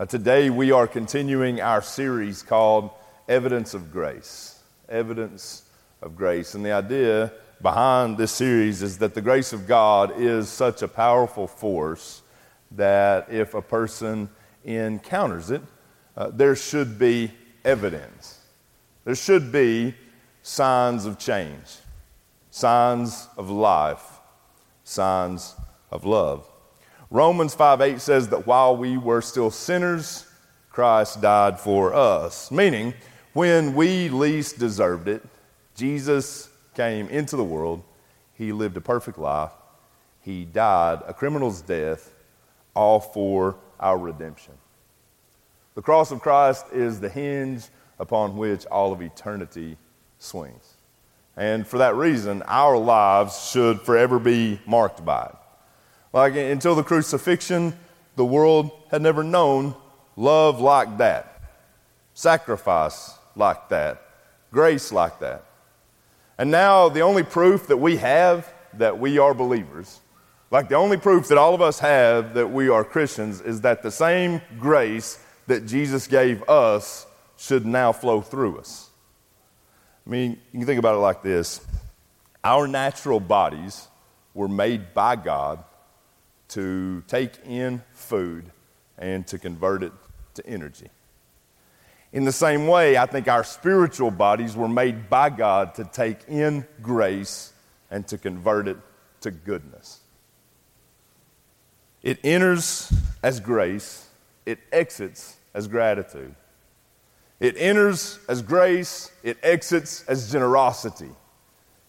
Uh, today we are continuing our series called Evidence of Grace. Evidence of Grace. And the idea behind this series is that the grace of God is such a powerful force that if a person encounters it, uh, there should be evidence. There should be signs of change, signs of life, signs of love. Romans 5 8 says that while we were still sinners, Christ died for us. Meaning, when we least deserved it, Jesus came into the world. He lived a perfect life. He died a criminal's death, all for our redemption. The cross of Christ is the hinge upon which all of eternity swings. And for that reason, our lives should forever be marked by it. Like until the crucifixion, the world had never known love like that, sacrifice like that, grace like that. And now the only proof that we have that we are believers, like the only proof that all of us have that we are Christians, is that the same grace that Jesus gave us should now flow through us. I mean, you can think about it like this our natural bodies were made by God to take in food and to convert it to energy. In the same way, I think our spiritual bodies were made by God to take in grace and to convert it to goodness. It enters as grace, it exits as gratitude. It enters as grace, it exits as generosity.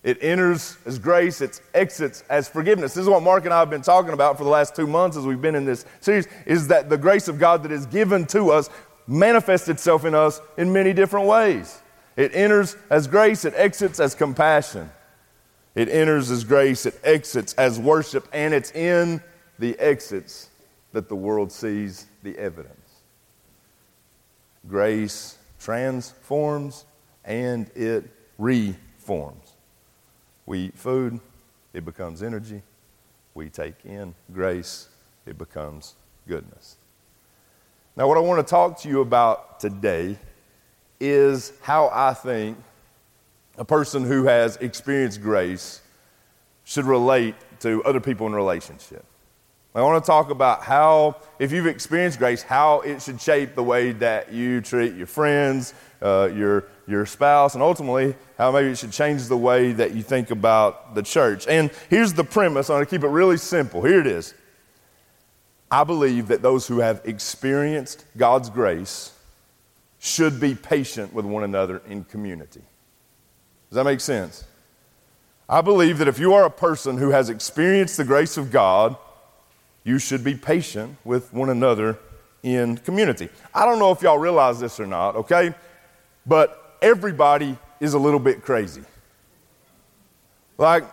It enters as grace, it exits as forgiveness. This is what Mark and I have been talking about for the last two months as we've been in this series, is that the grace of God that is given to us manifests itself in us in many different ways. It enters as grace, it exits as compassion. It enters as grace, it exits as worship, and it's in the exits that the world sees the evidence. Grace transforms and it reforms. We eat food, it becomes energy. We take in grace, it becomes goodness. Now, what I want to talk to you about today is how I think a person who has experienced grace should relate to other people in relationship. I want to talk about how, if you've experienced grace, how it should shape the way that you treat your friends, uh, your, your spouse, and ultimately how maybe it should change the way that you think about the church. And here's the premise. I'm going to keep it really simple. Here it is. I believe that those who have experienced God's grace should be patient with one another in community. Does that make sense? I believe that if you are a person who has experienced the grace of God, you should be patient with one another in community. I don't know if y'all realize this or not, okay? But everybody is a little bit crazy. Like,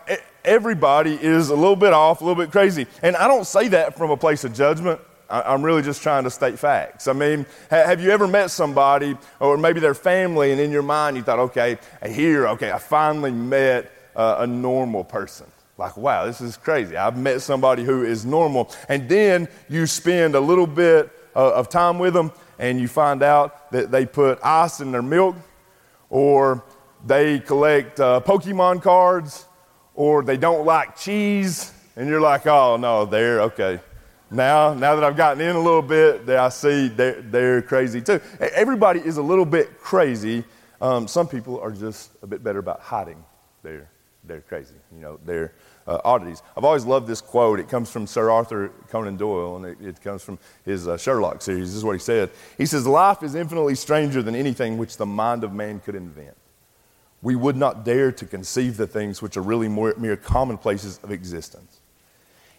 everybody is a little bit off, a little bit crazy. And I don't say that from a place of judgment. I'm really just trying to state facts. I mean, have you ever met somebody, or maybe their family, and in your mind you thought, okay, here, okay, I finally met uh, a normal person? Like, wow, this is crazy. I've met somebody who is normal. And then you spend a little bit uh, of time with them and you find out that they put ice in their milk or they collect uh, Pokemon cards or they don't like cheese. And you're like, oh, no, they're okay. Now, now that I've gotten in a little bit, that I see they're, they're crazy too. Everybody is a little bit crazy. Um, some people are just a bit better about hiding their, their crazy, you know, their uh, oddities. I've always loved this quote. It comes from Sir Arthur Conan Doyle, and it, it comes from his uh, Sherlock series. This is what he said. He says, Life is infinitely stranger than anything which the mind of man could invent. We would not dare to conceive the things which are really more, mere commonplaces of existence.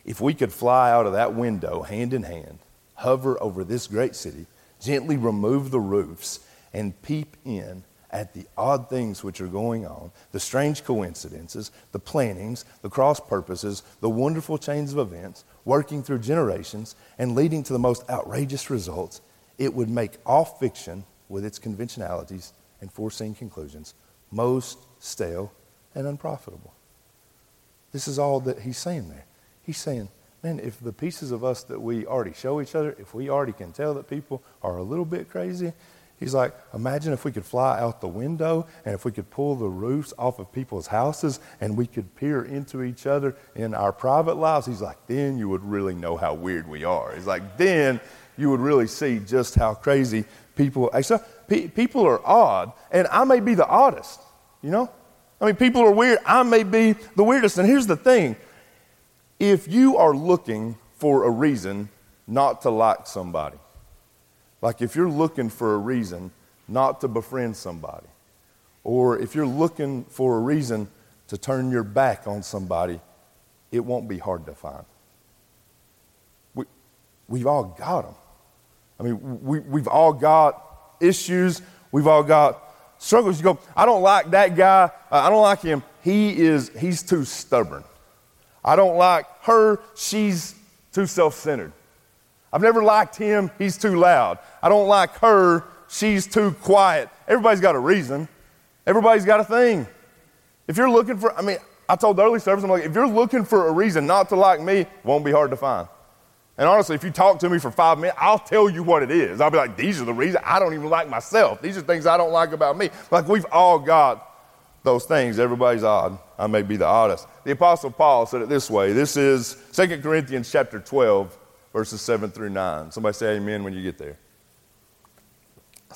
If we could fly out of that window hand in hand, hover over this great city, gently remove the roofs, and peep in at the odd things which are going on, the strange coincidences, the plannings, the cross purposes, the wonderful chains of events working through generations and leading to the most outrageous results, it would make all fiction with its conventionalities and foreseen conclusions most stale and unprofitable. This is all that he's saying there. He's saying man, if the pieces of us that we already show each other, if we already can tell that people are a little bit crazy, he's like, imagine if we could fly out the window and if we could pull the roofs off of people's houses and we could peer into each other in our private lives. He's like, then you would really know how weird we are. He's like, then you would really see just how crazy people actually people are odd and i may be the oddest you know i mean people are weird i may be the weirdest and here's the thing if you are looking for a reason not to like somebody, like if you're looking for a reason not to befriend somebody, or if you're looking for a reason to turn your back on somebody, it won't be hard to find. We, we've all got them. I mean, we, we've all got issues, we've all got struggles. You go, I don't like that guy, I don't like him. He is, he's too stubborn. I don't like her, she's too self centered. I've never liked him, he's too loud. I don't like her, she's too quiet. Everybody's got a reason, everybody's got a thing. If you're looking for, I mean, I told the early service, I'm like, if you're looking for a reason not to like me, won't be hard to find. And honestly, if you talk to me for five minutes, I'll tell you what it is. I'll be like, these are the reasons I don't even like myself. These are things I don't like about me. Like we've all got those things. Everybody's odd. I may be the oddest. The Apostle Paul said it this way. This is 2 Corinthians chapter 12, verses 7 through 9. Somebody say amen when you get there.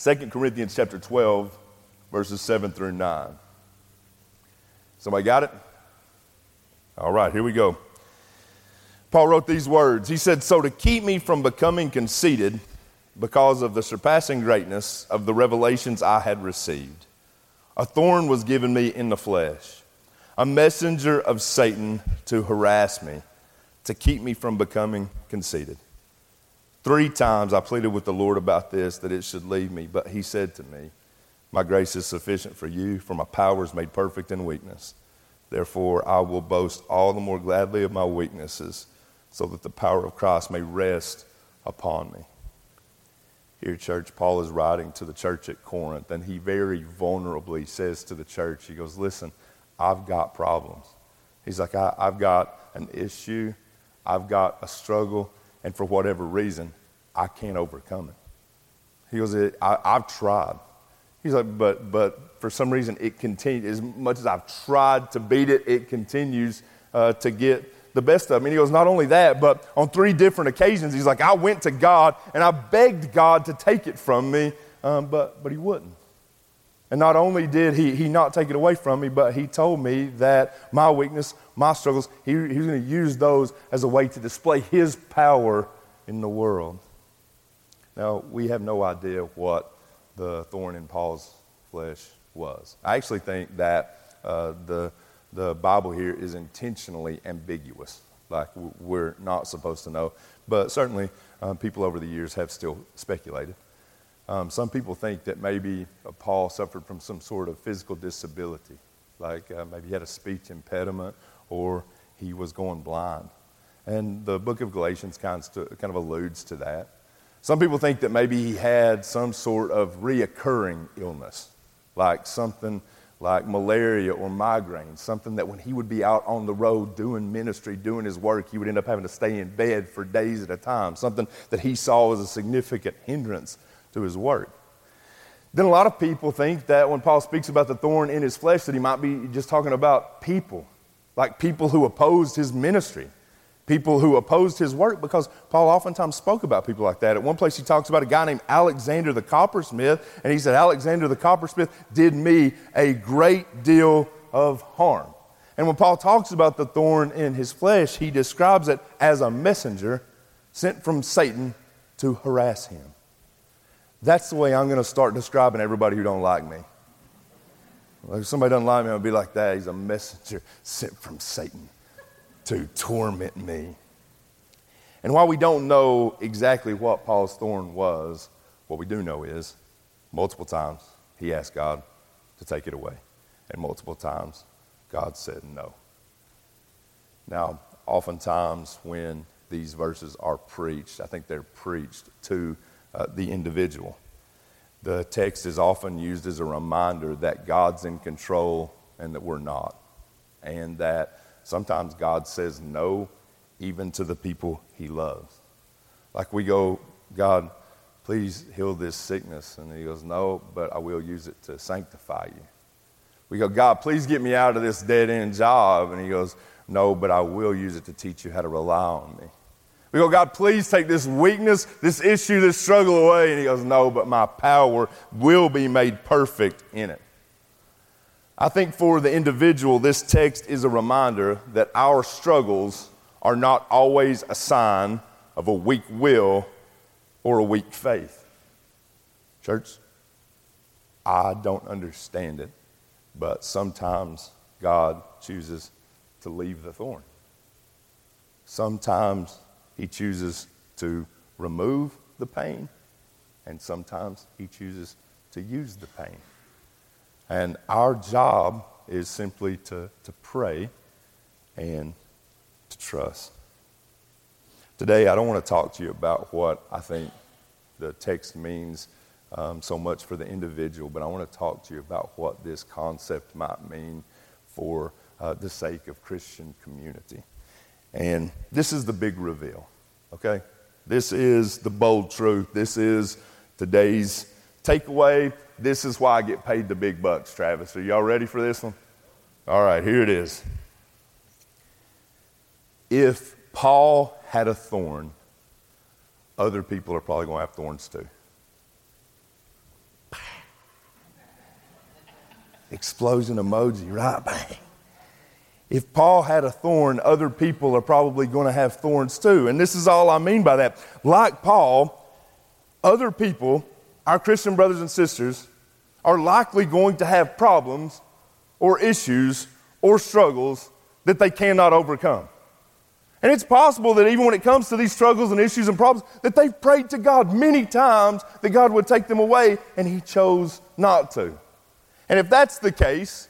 2 Corinthians chapter 12, verses 7 through 9. Somebody got it? All right, here we go. Paul wrote these words. He said, So to keep me from becoming conceited because of the surpassing greatness of the revelations I had received, a thorn was given me in the flesh, a messenger of Satan to harass me, to keep me from becoming conceited. Three times I pleaded with the Lord about this, that it should leave me, but he said to me, My grace is sufficient for you, for my power is made perfect in weakness. Therefore, I will boast all the more gladly of my weaknesses, so that the power of Christ may rest upon me. Here, church, Paul is writing to the church at Corinth, and he very vulnerably says to the church, he goes, Listen, I've got problems. He's like, I, have got an issue, I've got a struggle, and for whatever reason, I can't overcome it. He goes, I, have tried. He's like, but, but for some reason, it continues. As much as I've tried to beat it, it continues uh, to get the best of me. And he goes, Not only that, but on three different occasions, he's like, I went to God and I begged God to take it from me, um, but, but he wouldn't. And not only did he, he not take it away from me, but he told me that my weakness, my struggles, he, he was going to use those as a way to display his power in the world. Now, we have no idea what the thorn in Paul's flesh was. I actually think that uh, the the Bible here is intentionally ambiguous, like we're not supposed to know. But certainly, um, people over the years have still speculated. Um, some people think that maybe uh, Paul suffered from some sort of physical disability, like uh, maybe he had a speech impediment or he was going blind. And the book of Galatians kind of, kind of alludes to that. Some people think that maybe he had some sort of reoccurring illness, like something like malaria or migraine, something that when he would be out on the road doing ministry, doing his work, he would end up having to stay in bed for days at a time, something that he saw as a significant hindrance to his work. Then a lot of people think that when Paul speaks about the thorn in his flesh, that he might be just talking about people, like people who opposed his ministry people who opposed his work because Paul oftentimes spoke about people like that. At one place, he talks about a guy named Alexander the coppersmith, and he said, Alexander the coppersmith did me a great deal of harm. And when Paul talks about the thorn in his flesh, he describes it as a messenger sent from Satan to harass him. That's the way I'm going to start describing everybody who don't like me. Like if somebody doesn't like me, I'll be like that. He's a messenger sent from Satan to torment me. And while we don't know exactly what Paul's thorn was, what we do know is multiple times he asked God to take it away. And multiple times God said no. Now, oftentimes when these verses are preached, I think they're preached to uh, the individual. The text is often used as a reminder that God's in control and that we're not. And that Sometimes God says no even to the people he loves. Like we go, God, please heal this sickness. And he goes, No, but I will use it to sanctify you. We go, God, please get me out of this dead end job. And he goes, No, but I will use it to teach you how to rely on me. We go, God, please take this weakness, this issue, this struggle away. And he goes, No, but my power will be made perfect in it. I think for the individual, this text is a reminder that our struggles are not always a sign of a weak will or a weak faith. Church, I don't understand it, but sometimes God chooses to leave the thorn. Sometimes He chooses to remove the pain, and sometimes He chooses to use the pain. And our job is simply to, to pray and to trust. Today, I don't want to talk to you about what I think the text means um, so much for the individual, but I want to talk to you about what this concept might mean for uh, the sake of Christian community. And this is the big reveal, okay? This is the bold truth. This is today's takeaway. This is why I get paid the big bucks, Travis. Are y'all ready for this one? All right, here it is. If Paul had a thorn, other people are probably going to have thorns too. Explosion emoji, right? Bang. If Paul had a thorn, other people are probably going to have thorns too. And this is all I mean by that. Like Paul, other people our Christian brothers and sisters are likely going to have problems or issues or struggles that they cannot overcome. And it's possible that even when it comes to these struggles and issues and problems, that they've prayed to God many times that God would take them away, and He chose not to. And if that's the case,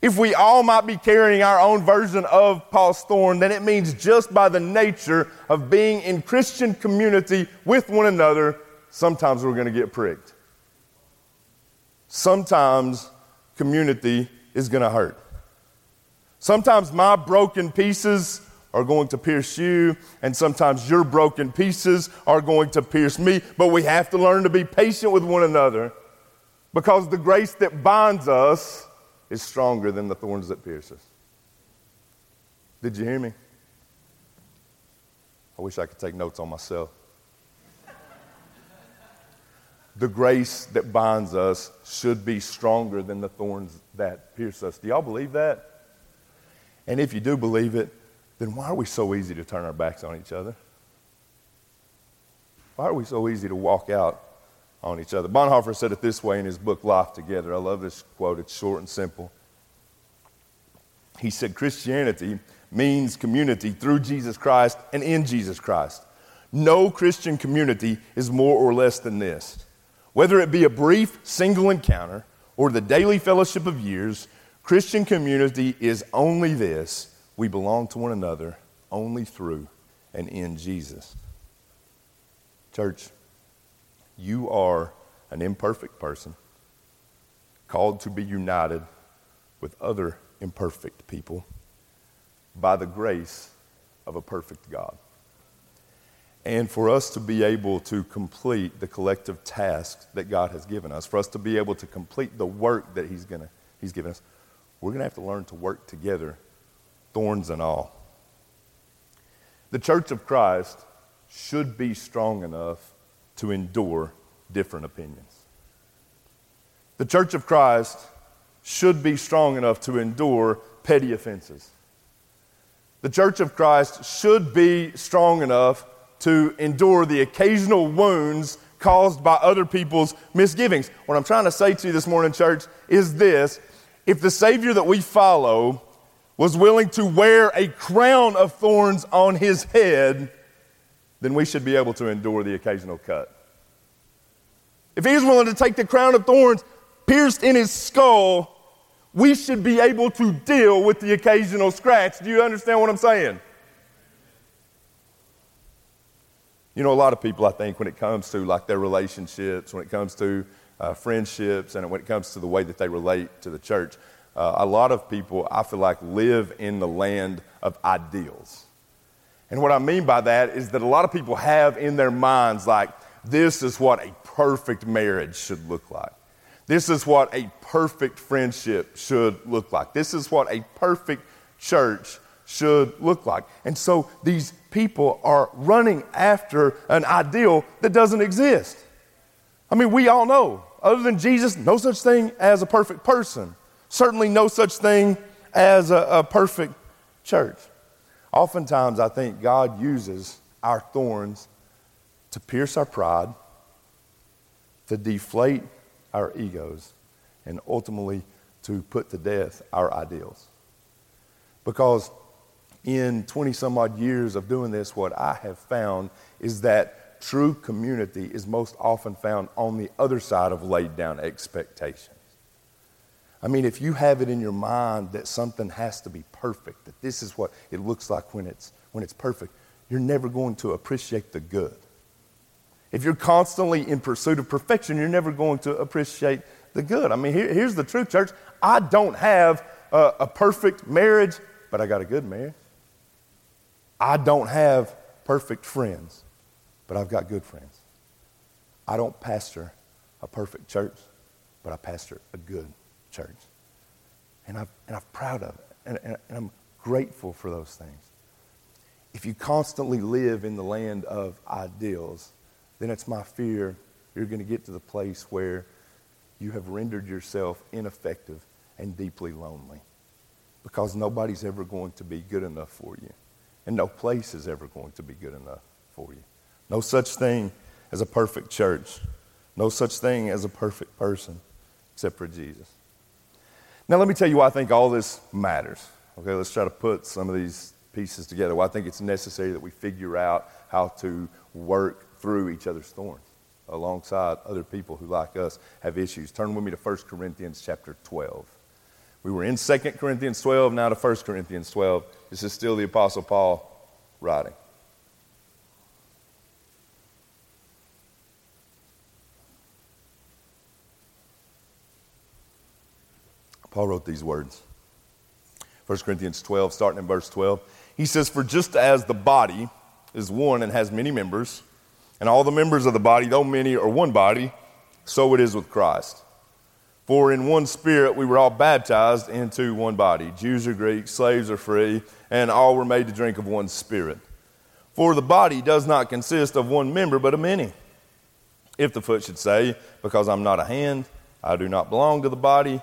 if we all might be carrying our own version of Paul's thorn, then it means just by the nature of being in Christian community with one another, sometimes we're going to get pricked. Sometimes community is going to hurt. Sometimes my broken pieces are going to pierce you, and sometimes your broken pieces are going to pierce me. But we have to learn to be patient with one another because the grace that binds us is stronger than the thorns that pierce us. Did you hear me? I wish I could take notes on myself the grace that binds us should be stronger than the thorns that pierce us. Do y'all believe that? And if you do believe it, then why are we so easy to turn our backs on each other? Why are we so easy to walk out on each other? Bonhoeffer said it this way in his book, Life Together. I love this quote, it's short and simple. He said, Christianity means community through Jesus Christ and in Jesus Christ. No Christian community is more or less than this. Whether it be a brief single encounter or the daily fellowship of years, Christian community is only this we belong to one another only through and in Jesus. Church, you are an imperfect person called to be united with other imperfect people by the grace of a perfect God and for us to be able to complete the collective tasks that God has given us, for us to be able to complete the work that He's, gonna, he's given us, we're going to have to learn to work together, thorns and all. The church of Christ should be strong enough to endure different opinions. The church of Christ should be strong enough to endure petty offenses. The church of Christ should be strong enough to endure the occasional wounds caused by other people's misgivings. What I'm trying to say to you this morning, church, is this if the Savior that we follow was willing to wear a crown of thorns on his head, then we should be able to endure the occasional cut. If he's willing to take the crown of thorns pierced in his skull, we should be able to deal with the occasional scratch. Do you understand what I'm saying? You know, a lot of people, I think, when it comes to like their relationships, when it comes to uh, friendships, and when it comes to the way that they relate to the church, uh, a lot of people, I feel like, live in the land of ideals. And what I mean by that is that a lot of people have in their minds, like, this is what a perfect marriage should look like. This is what a perfect friendship should look like. This is what a perfect church should look like. And so these people are running after an ideal that doesn't exist. I mean, we all know, other than Jesus, no such thing as a perfect person. Certainly, no such thing as a, a perfect church. Oftentimes, I think God uses our thorns to pierce our pride, to deflate our egos, and ultimately to put to death our ideals. Because in 20 some odd years of doing this, what I have found is that true community is most often found on the other side of laid down expectations. I mean, if you have it in your mind that something has to be perfect, that this is what it looks like when it's, when it's perfect, you're never going to appreciate the good. If you're constantly in pursuit of perfection, you're never going to appreciate the good. I mean, here, here's the truth, church. I don't have a, a perfect marriage, but I got a good marriage. I don't have perfect friends, but I've got good friends. I don't pastor a perfect church, but I pastor a good church. And, i and I'm proud of it. And, and, and I'm grateful for those things. If you constantly live in the land of ideals, then it's my fear you're going to get to the place where you have rendered yourself ineffective and deeply lonely because nobody's ever going to be good enough for you, and no place is ever going to be good enough for you. No such thing as a perfect church, no such thing as a perfect person except for Jesus. Now, let me tell you why I think all this matters. Okay, let's try to put some of these pieces together. Why I think it's necessary that we figure out how to work through each other's thorns alongside other people who, like us, have issues. Turn with me to 1 Corinthians chapter 12. We were in 2 Corinthians 12, now to 1 Corinthians 12. This is still the Apostle Paul writing. Paul wrote these words. 1 Corinthians 12, starting in verse 12. He says, For just as the body is one and has many members, and all the members of the body, though many, are one body, so it is with Christ. For in one spirit we were all baptized into one body Jews or Greeks, slaves or free, and all were made to drink of one spirit. For the body does not consist of one member, but of many. If the foot should say, Because I'm not a hand, I do not belong to the body,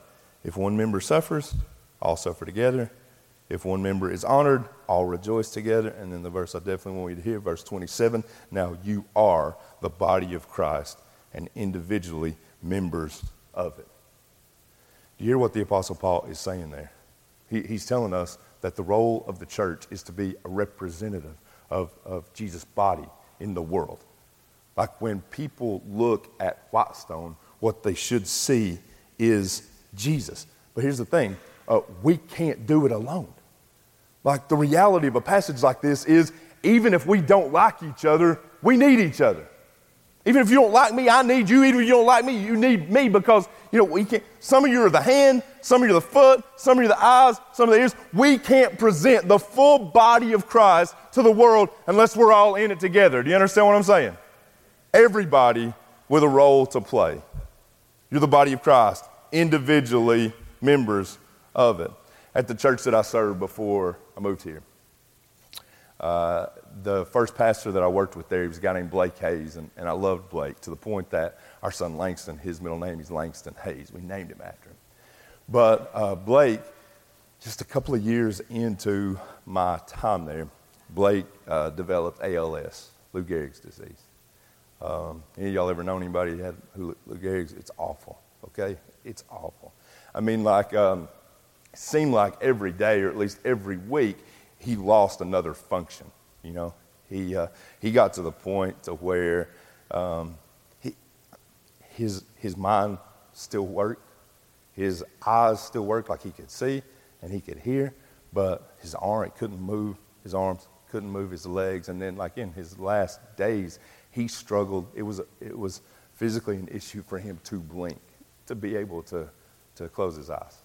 If one member suffers, all suffer together. If one member is honored, all rejoice together. And then the verse I definitely want you to hear, verse 27 Now you are the body of Christ and individually members of it. Do you hear what the Apostle Paul is saying there? He, he's telling us that the role of the church is to be a representative of, of Jesus' body in the world. Like when people look at White Stone, what they should see is Jesus. But here's the thing uh, we can't do it alone. Like the reality of a passage like this is even if we don't like each other, we need each other. Even if you don't like me, I need you. Even if you don't like me, you need me because, you know, we can't. Some of you are the hand, some of you are the foot, some of you are the eyes, some of the ears. We can't present the full body of Christ to the world unless we're all in it together. Do you understand what I'm saying? Everybody with a role to play. You're the body of Christ individually members of it. At the church that I served before I moved here, Uh, the first pastor that I worked with there, he was a guy named Blake Hayes, and, and I loved Blake to the point that our son Langston, his middle name is Langston Hayes. We named him after him. But uh, Blake, just a couple of years into my time there, Blake uh, developed ALS, Lou Gehrig's disease. Um, any of y'all ever known anybody who had Lou Gehrig's? It's awful, okay? It's awful. I mean, like, um, seemed like every day, or at least every week, he lost another function. You know, he uh, he got to the point to where um, he his his mind still worked, his eyes still worked like he could see and he could hear, but his arm it couldn't move. His arms couldn't move his legs, and then like in his last days, he struggled. It was it was physically an issue for him to blink, to be able to to close his eyes.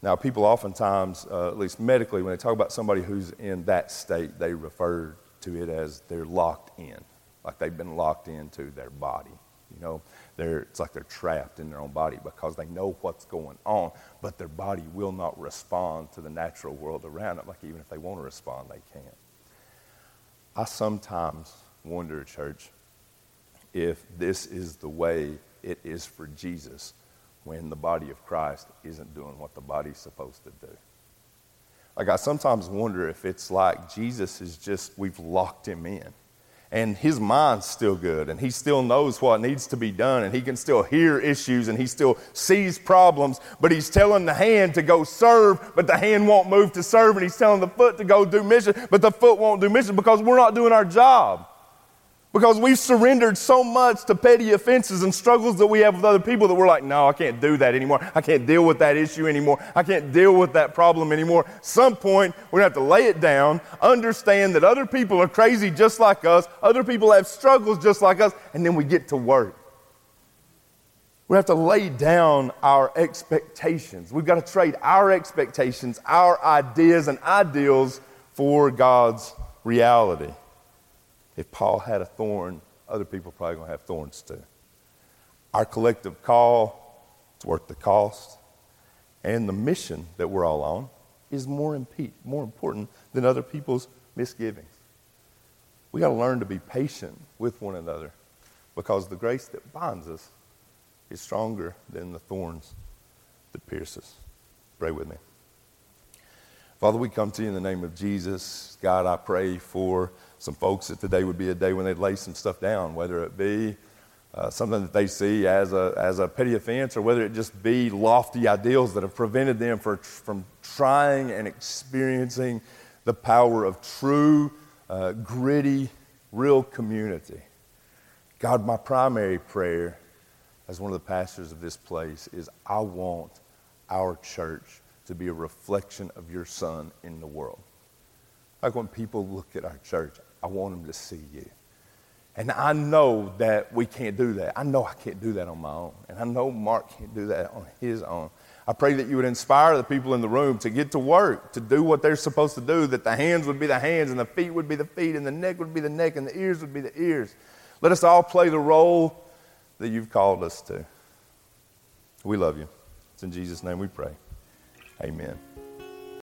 Now, people oftentimes, uh, at least medically, when they talk about somebody who's in that state, they refer to it as they're locked in, like they've been locked into their body. You know, they're, it's like they're trapped in their own body because they know what's going on, but their body will not respond to the natural world around them. Like even if they want to respond, they can't. I sometimes wonder, church, if this is the way it is for Jesus when the body of Christ isn't doing what the body's supposed to do. Like, I sometimes wonder if it's like Jesus is just, we've locked him in. And his mind's still good, and he still knows what needs to be done, and he can still hear issues, and he still sees problems, but he's telling the hand to go serve, but the hand won't move to serve, and he's telling the foot to go do mission, but the foot won't do mission because we're not doing our job. Because we've surrendered so much to petty offenses and struggles that we have with other people that we're like, no, I can't do that anymore. I can't deal with that issue anymore. I can't deal with that problem anymore. Some point, we're going to have to lay it down, understand that other people are crazy just like us, other people have struggles just like us, and then we get to work. We have to lay down our expectations. We've got to trade our expectations, our ideas, and ideals for God's reality. If Paul had a thorn, other people probably going to have thorns too. Our collective call, it's worth the cost. And the mission that we're all on is more, impe- more important than other people's misgivings. We got to learn to be patient with one another because the grace that binds us is stronger than the thorns that pierce us. Pray with me. Father, we come to you in the name of Jesus. God, I pray for some folks that today would be a day when they'd lay some stuff down, whether it be uh, something that they see as a, as a petty offense or whether it just be lofty ideals that have prevented them for, from trying and experiencing the power of true, uh, gritty, real community. God, my primary prayer as one of the pastors of this place is I want our church to be a reflection of your son in the world. Like when people look at our church, I want them to see you. And I know that we can't do that. I know I can't do that on my own. And I know Mark can't do that on his own. I pray that you would inspire the people in the room to get to work, to do what they're supposed to do, that the hands would be the hands, and the feet would be the feet, and the neck would be the neck, and the ears would be the ears. Let us all play the role that you've called us to. We love you. It's in Jesus' name we pray. Amen.